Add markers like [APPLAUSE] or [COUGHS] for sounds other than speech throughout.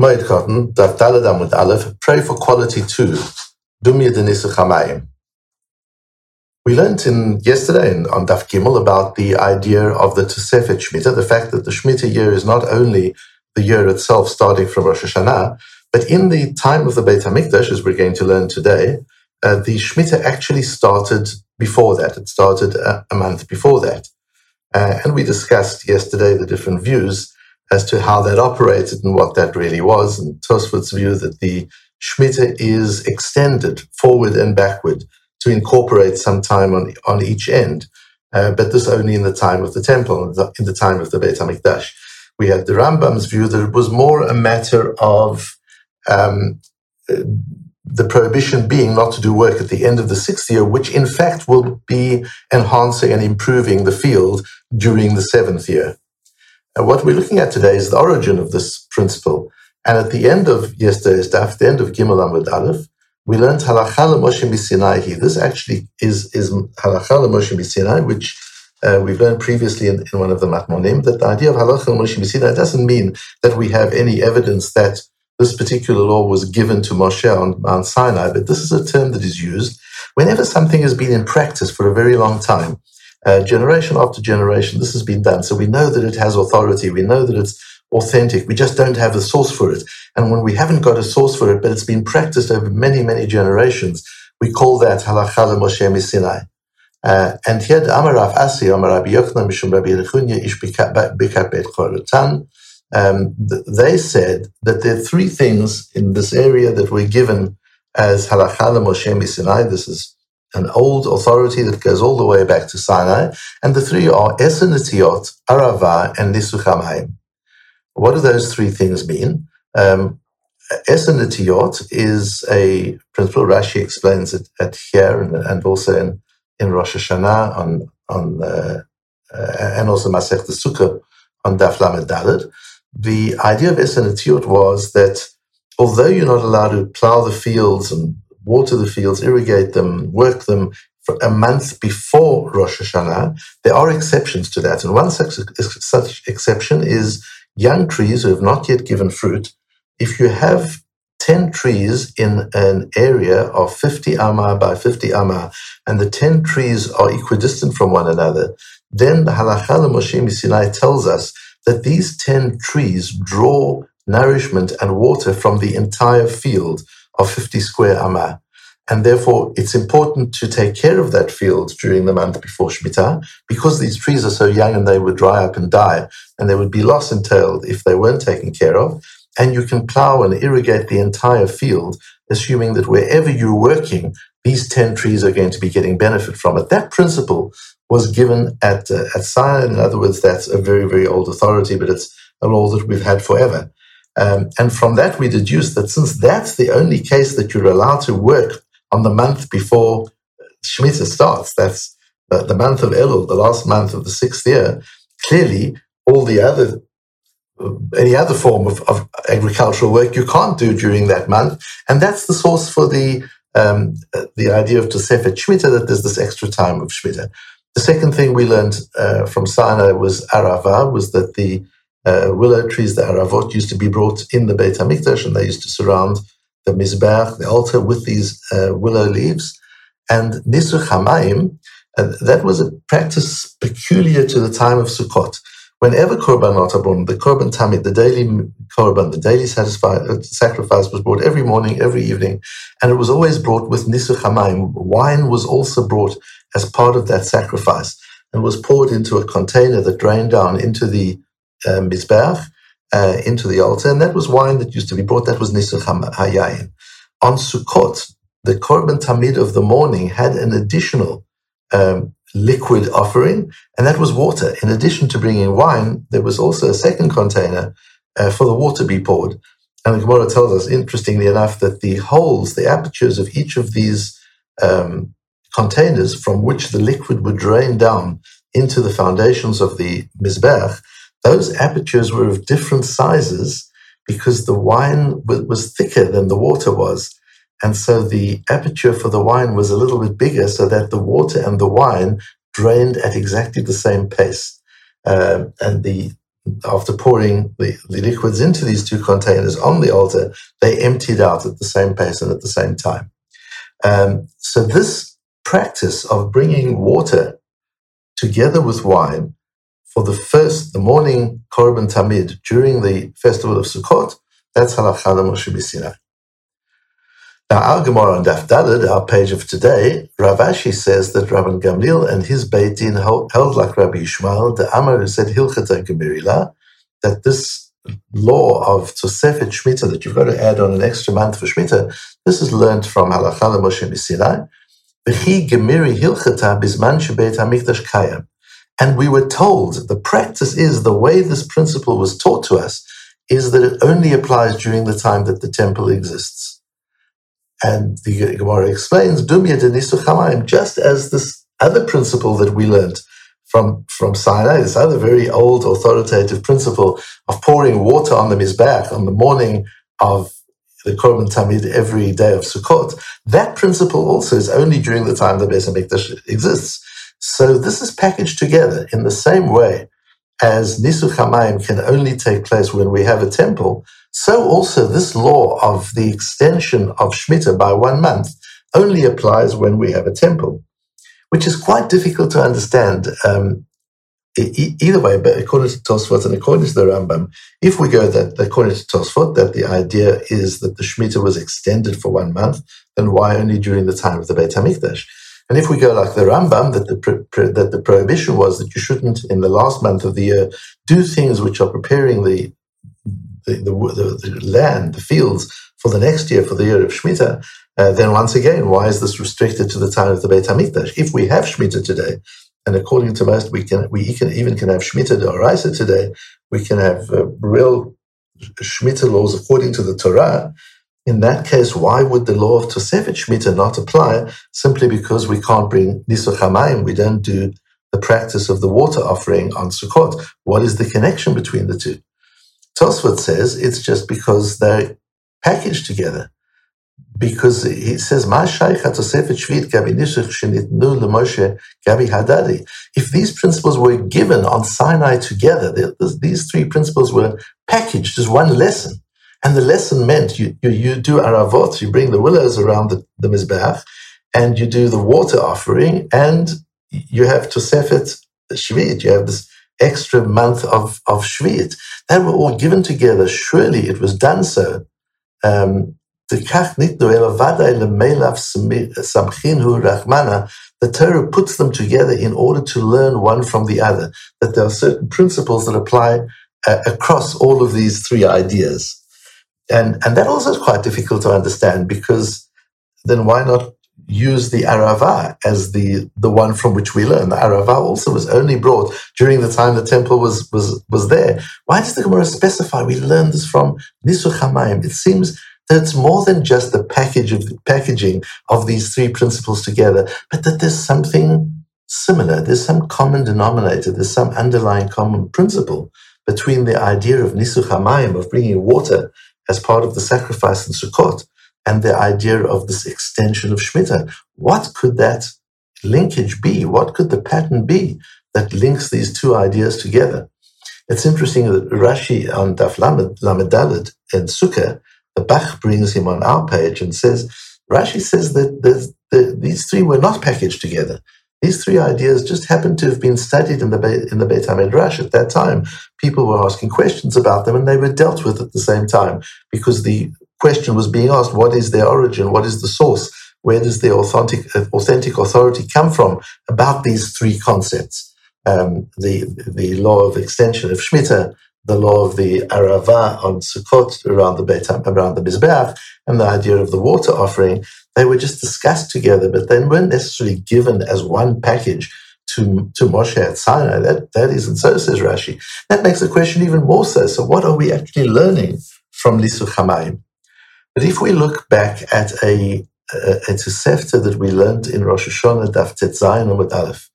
Moed Katan, Daf Dalad Amud Aleph, pray for quality too. Dumya Denisuch Hamayim. We learned in yesterday in, on Daf Gimel about the idea of the Tosefet Shemitah, the fact that the Shemitah year is not only the year itself starting from Rosh Hashanah, but in the time of the Beit HaMikdash, as we're going to learn today, uh, the Shemitah actually started before that. It started a, a month before that. Uh, and we discussed yesterday the different views as to how that operated and what that really was. And Tosfot's view that the Shemitah is extended forward and backward to incorporate some time on, on each end, uh, but this only in the time of the temple, in the time of the Beit HaMikdash. We had the Rambam's view that it was more a matter of um, the prohibition being not to do work at the end of the sixth year, which in fact will be enhancing and improving the field during the seventh year. And what we're looking at today is the origin of this principle. And at the end of yesterday's daf, the end of Gimel Amud Aleph, we learned halacha Moshe Sinai here. This actually is, is halacha Moshe Sinai, which uh, we've learned previously in, in, one of the matmonim, that the idea of halacha Moshe Sinai doesn't mean that we have any evidence that this particular law was given to Moshe on Mount Sinai, but this is a term that is used whenever something has been in practice for a very long time. Uh, generation after generation, this has been done. So we know that it has authority. We know that it's authentic. We just don't have a source for it. And when we haven't got a source for it, but it's been practiced over many, many generations, we call that halacha Moshe Sinai. Uh, and here the Amarav Asi, Amarav Yochanan, Mishum Rabbi Yechunya, Ish Bikat Bet Chorotan, um, they said that there are three things in this area that were given as halacha Moshe Sinai. This is an old authority that goes all the way back to Sinai, and the three are Eser Netiot, Arava, and Nisuch Hamayim. What do those three things mean? Um, Eser Netiot is a principle. Rashi explains it at here and, and also in, in Rosh Hashanah on on uh, uh, and also Masechet Sukkah on Daf Lamed Dalet the idea of Eser Netiot was that although you're not allowed to plow the fields and water the fields, irrigate them, work them for a month before Rosh Hashanah, there are exceptions to that. And one such, such exception is young trees who have not yet given fruit. If you have 10 trees in an area of 50 amma by 50 amma, and the 10 trees are equidistant from one another, then the Halacha Moshe Sinai tells us that these 10 trees draw nourishment and water from the entire field of 50 square amma. And therefore, it's important to take care of that field during the month before Shemitah because these trees are so young and they would dry up and die and they would be loss entailed if they weren't taken care of. And you can plow and irrigate the entire field, assuming that wherever you're working, these 10 trees are going to be getting benefit from it. That principle was given at, uh, at Sinai. In other words, that's a very, very old authority, but it's a law that we've had forever. Um, and from that, we deduce that since that's the only case that you're allowed to work on the month before Shemitah starts, that's the, the month of Elul, the last month of the sixth year, clearly all the other any other form of, of, agricultural work you can't do during that month. And that's the source for the um, the idea of Tosefet Shemitah, that there's this extra time of Shemitah. The second thing we learned uh, from Sinai was Arava, was that the willow trees, the Aravot, used to be brought in the Beit HaMikdash and they used to surround the Mizbeach, the altar, with these uh, willow leaves. And Nisuch Hamayim, uh, that was a practice peculiar to the time of Sukkot. Whenever Korbanot are brought, the Korban Tamid, the daily Korban, the daily uh, sacrifice was brought every morning, every evening, and it was always brought with Nisuch Hamayim. Wine was also brought as part of that sacrifice and was poured into a container that drained down into the um, Mizbeach, uh, into the altar. And that was wine that used to be brought. That was Nisuch Hayayin. On Sukkot, the Korban Tamid of the morning had an additional um, liquid offering, and that was water. In addition to bringing wine, there was also a second container uh, for the water to be poured. And the Gemara tells us, interestingly enough, that the holes, the apertures of each of these um, containers from which the liquid would drain down into the foundations of the Mizbeach, those apertures were of different sizes because the wine was thicker than the water was. And so the aperture for the wine was a little bit bigger so that the water and the wine drained at exactly the same pace. Um, and the after pouring the, the liquids into these two containers on the altar, they emptied out at the same pace and at the same time. Um, so this practice of bringing water together with wine for the first, the morning Korban Tamid during the festival of Sukkot, that's halacha Moshe Sinai. Now, our Gemara on Daf Dalad, our page of today, Rav Ashi says that Rabban Gamliel and his Beit Din held, like Rabbi Yishmael, the Amar who said Hilchata Gemirila, that this law of Tosefet Shemitah, that you've got to add on an extra month for Shemitah, this is learned from Halacha Moshe Misinai. V'chi Gemiri Hilchata Bisman Shebeit HaMikdash Kayam. And we were told, the practice is, the way this principle was taught to us, is that it only applies during the time that the temple exists. And the Gemara explains, Dumya Denisuch Hamayim, just as this other principle that we learned from, from Sinai, this other very old authoritative principle of pouring water on the Mizbeach on the morning of the Korban Tamid every day of Sukkot, that principle also is only during the time the Beis HaMikdash exists. So this is packaged together in the same way as Nisuch Hamayim can only take place when we have a temple, so also this law of the extension of Shemitah by one month only applies when we have a temple which is quite difficult to understand. Um, e- either way, but according to Tosfot and according to the Rambam, if we go that according to Tosfot that the idea is that the Shemitah was extended for one month, then why only during the time of the Beit Hamikdash? And if we go like the Rambam, that the pro- that the prohibition was that you shouldn't, in the last month of the year, do things which are preparing the the, the, the, the land, the fields for the next year, for the year of Shemitah, uh, then once again, why is this restricted to the time of the Beit Hamikdash? If we have Shemitah today, and according to most, we can we can, even can have Shemitah D'oraisa today, we can have uh, real Shemitah laws according to the Torah. In that case, why would the law of Tosefet Shemitah not apply simply because we can't bring Nisuch Hamayim, we don't do the practice of the water offering on Sukkot? What is the connection between the two? Tosfot says it's just because they're packaged together because he says, If these principles were given on Sinai together, these three principles were packaged as one lesson. And the lesson meant you, you, you do aravot, you bring the willows around the, the Mizbeach, and you do the water offering, and you have Tosefet Shvit, you have this extra month of, of Shvit. They were all given together. Surely it was done so um, the Torah puts them together in order to learn one from the other, that there are certain principles that apply uh, across all of these three ideas. And, and that also is quite difficult to understand because then why not use the Arava as the, the one from which we learn? The Arava also was only brought during the time the temple was, was, was there. Why does the Gemara specify we learn this from Nisuch? It seems that it's more than just the package of the packaging of these three principles together, but that there's something similar. There's some common denominator. There's some underlying common principle between the idea of nisuch of bringing water as part of the sacrifice in Sukkot, and the idea of this extension of Shemitah. What could that linkage be? What could the pattern be that links these two ideas together? It's interesting that Rashi on Daf Lamed, Daled in Sukkah the Bach brings him on our page and says, Rashi says that the, these three were not packaged together. These three ideas just happened to have been studied in the in the Beit HaMidrash at that time. People were asking questions about them, and they were dealt with at the same time because the question was being asked: What is their origin? What is the source? Where does the authentic authentic authority come from about these three concepts? Um, the the law of extension of Shemitah, the law of the Arava on Sukkot around the Beit, around the Mizbeach, and the idea of the water offering, they were just discussed together, but they weren't necessarily given as one package to, to Moshe at Sinai. That, that isn't so, says Rashi. That makes the question even more so. So what are we actually learning from Nisuch Hamayim? But if we look back at a, uh, a, a Tosefta that we learned in Rosh Hashanah, Daf Tet Zayin Aleph,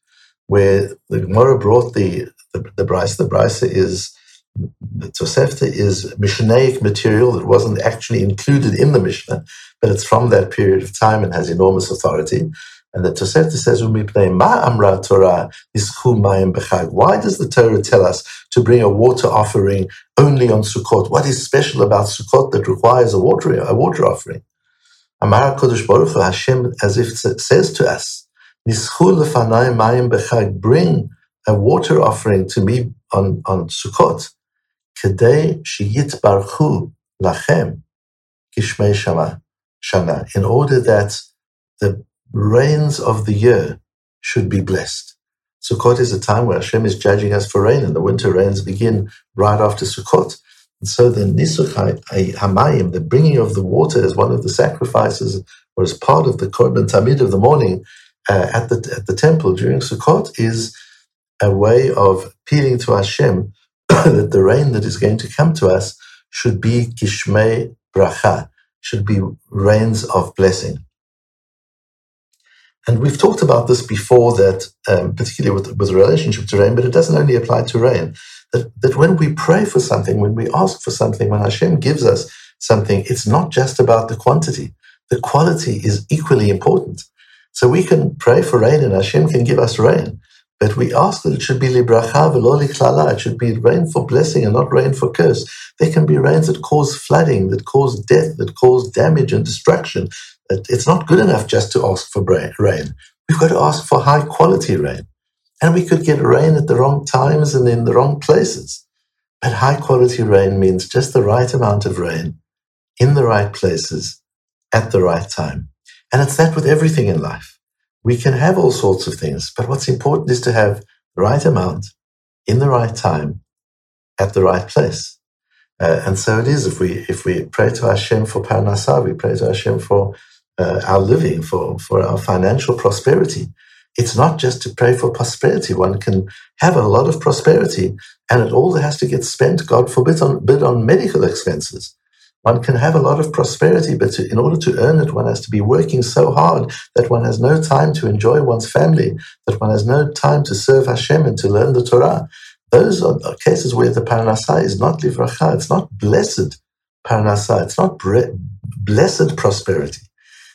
where the Gemara brought the, the, the Brisa. The Brisa is the Tosefta is Mishnaic material that wasn't actually included in the Mishnah, but it's from that period of time and has enormous authority. And the Tosefta says, Ma amra Torah b'chag. Why does the Torah tell us to bring a water offering only on Sukkot? What is special about Sukkot that requires a water, a water offering? Amar Kodesh Baruch Hu, Hashem, as if it says to us, mayim. Bring a water offering to me on, on Sukkot. Barchu lachem kishmei shama shana. In order that the rains of the year should be blessed. Sukkot is a time where Hashem is judging us for rain, and the winter rains begin right after Sukkot. And so the Nisuch Hamayim, the bringing of the water as one of the sacrifices, or as part of the Korban Tamid of the morning uh, at, the, at the temple during Sukkot, is a way of appealing to Hashem [COUGHS] that the rain that is going to come to us should be Kishmei Bracha, should be rains of blessing. And we've talked about this before that, um, particularly with, with relationship to rain, but it doesn't only apply to rain. That, that when we pray for something, when we ask for something, when Hashem gives us something, it's not just about the quantity. The quality is equally important. So we can pray for rain and Hashem can give us rain. But we ask that it should be libracha v'lo klala. It should be rain for blessing and not rain for curse. There can be rains that cause flooding, that cause death, that cause damage and destruction. It's not good enough just to ask for rain. We've got to ask for high quality rain. And we could get rain at the wrong times and in the wrong places. But high quality rain means just the right amount of rain in the right places at the right time. And it's that with everything in life. We can have all sorts of things, but what's important is to have the right amount in the right time at the right place. Uh, and so it is if we if we pray to Hashem for parnasah, we pray to Hashem for uh, our living, for, for our financial prosperity. It's not just to pray for prosperity. One can have a lot of prosperity and it all has to get spent, God forbid, on, bid on medical expenses. One can have a lot of prosperity, but to, in order to earn it, one has to be working so hard that one has no time to enjoy one's family, that one has no time to serve Hashem and to learn the Torah. Those are cases where the parnasah is not livracha, it's not blessed parnasah, it's not blessed prosperity.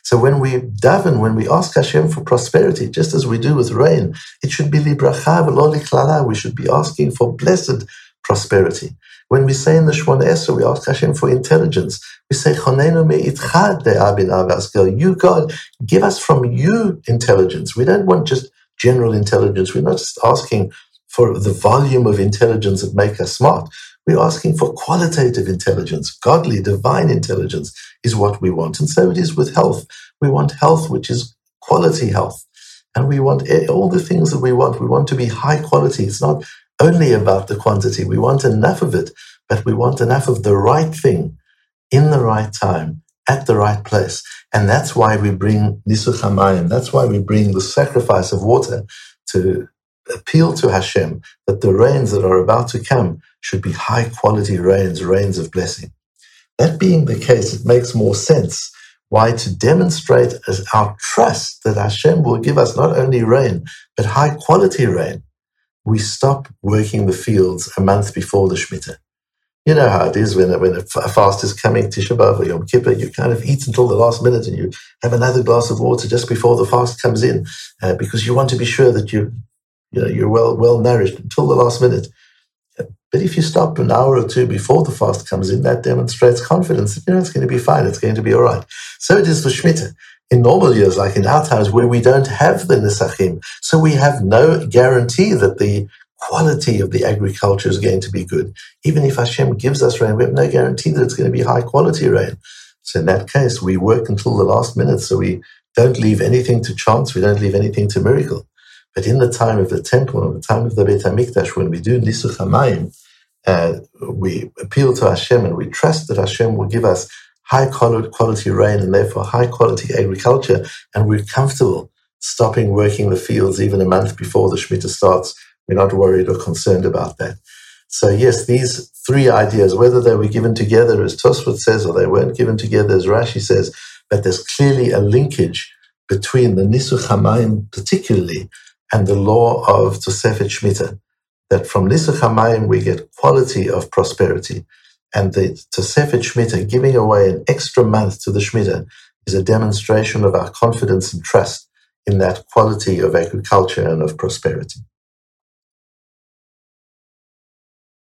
So when we daven, when we ask Hashem for prosperity, just as we do with rain, it should be libracha v'lo. We should be asking for blessed prosperity. When we say in the Shemona Esrei, we ask Hashem for intelligence. We say, Chonenu me'itcha You, God, give us from you intelligence. We don't want just general intelligence. We're not just asking for the volume of intelligence that make us smart. We're asking for qualitative intelligence, godly, divine intelligence is what we want. And so it is with health. We want health, which is quality health. And we want all the things that we want. We want to be high quality. It's not only about the quantity. We want enough of it, but we want enough of the right thing in the right time at the right place. And that's why we bring Nisuch Hamayim. That's why we bring the sacrifice of water to appeal to Hashem that the rains that are about to come should be high quality rains, rains of blessing. That being the case, it makes more sense why to demonstrate our trust that Hashem will give us not only rain, but high quality rain, we stop working the fields a month before the Shemitah. You know how it is when, when a fast is coming, Tisha B'Av or Yom Kippur, you kind of eat until the last minute and you have another glass of water just before the fast comes in uh, because you want to be sure that you, you know, you're well, well nourished until the last minute. But if you stop an hour or two before the fast comes in, that demonstrates confidence that you know it's going to be fine, it's going to be all right. So it is for Shemitah. In normal years, like in our times, where we don't have the Nisachim, so we have no guarantee that the quality of the agriculture is going to be good. Even if Hashem gives us rain, we have no guarantee that it's going to be high quality rain. So in that case, we work until the last minute, so we don't leave anything to chance, we don't leave anything to miracle. But in the time of the temple, in the time of the Beit HaMikdash, when we do Nisuch HaMayim, uh, we appeal to Hashem and we trust that Hashem will give us high quality rain and therefore high quality agriculture, and we're comfortable stopping working the fields even a month before the Shemitah starts. We're not worried or concerned about that. So yes, these three ideas, whether they were given together as Tosfot says or they weren't given together as Rashi says, but there's clearly a linkage between the Nisuch HaMayim particularly and the law of Tosefet Shemitah that from Nisuch HaMayim we get quality of prosperity. And the Tosefet Shemitah, giving away an extra month to the Shemitah, is a demonstration of our confidence and trust in that quality of agriculture and of prosperity.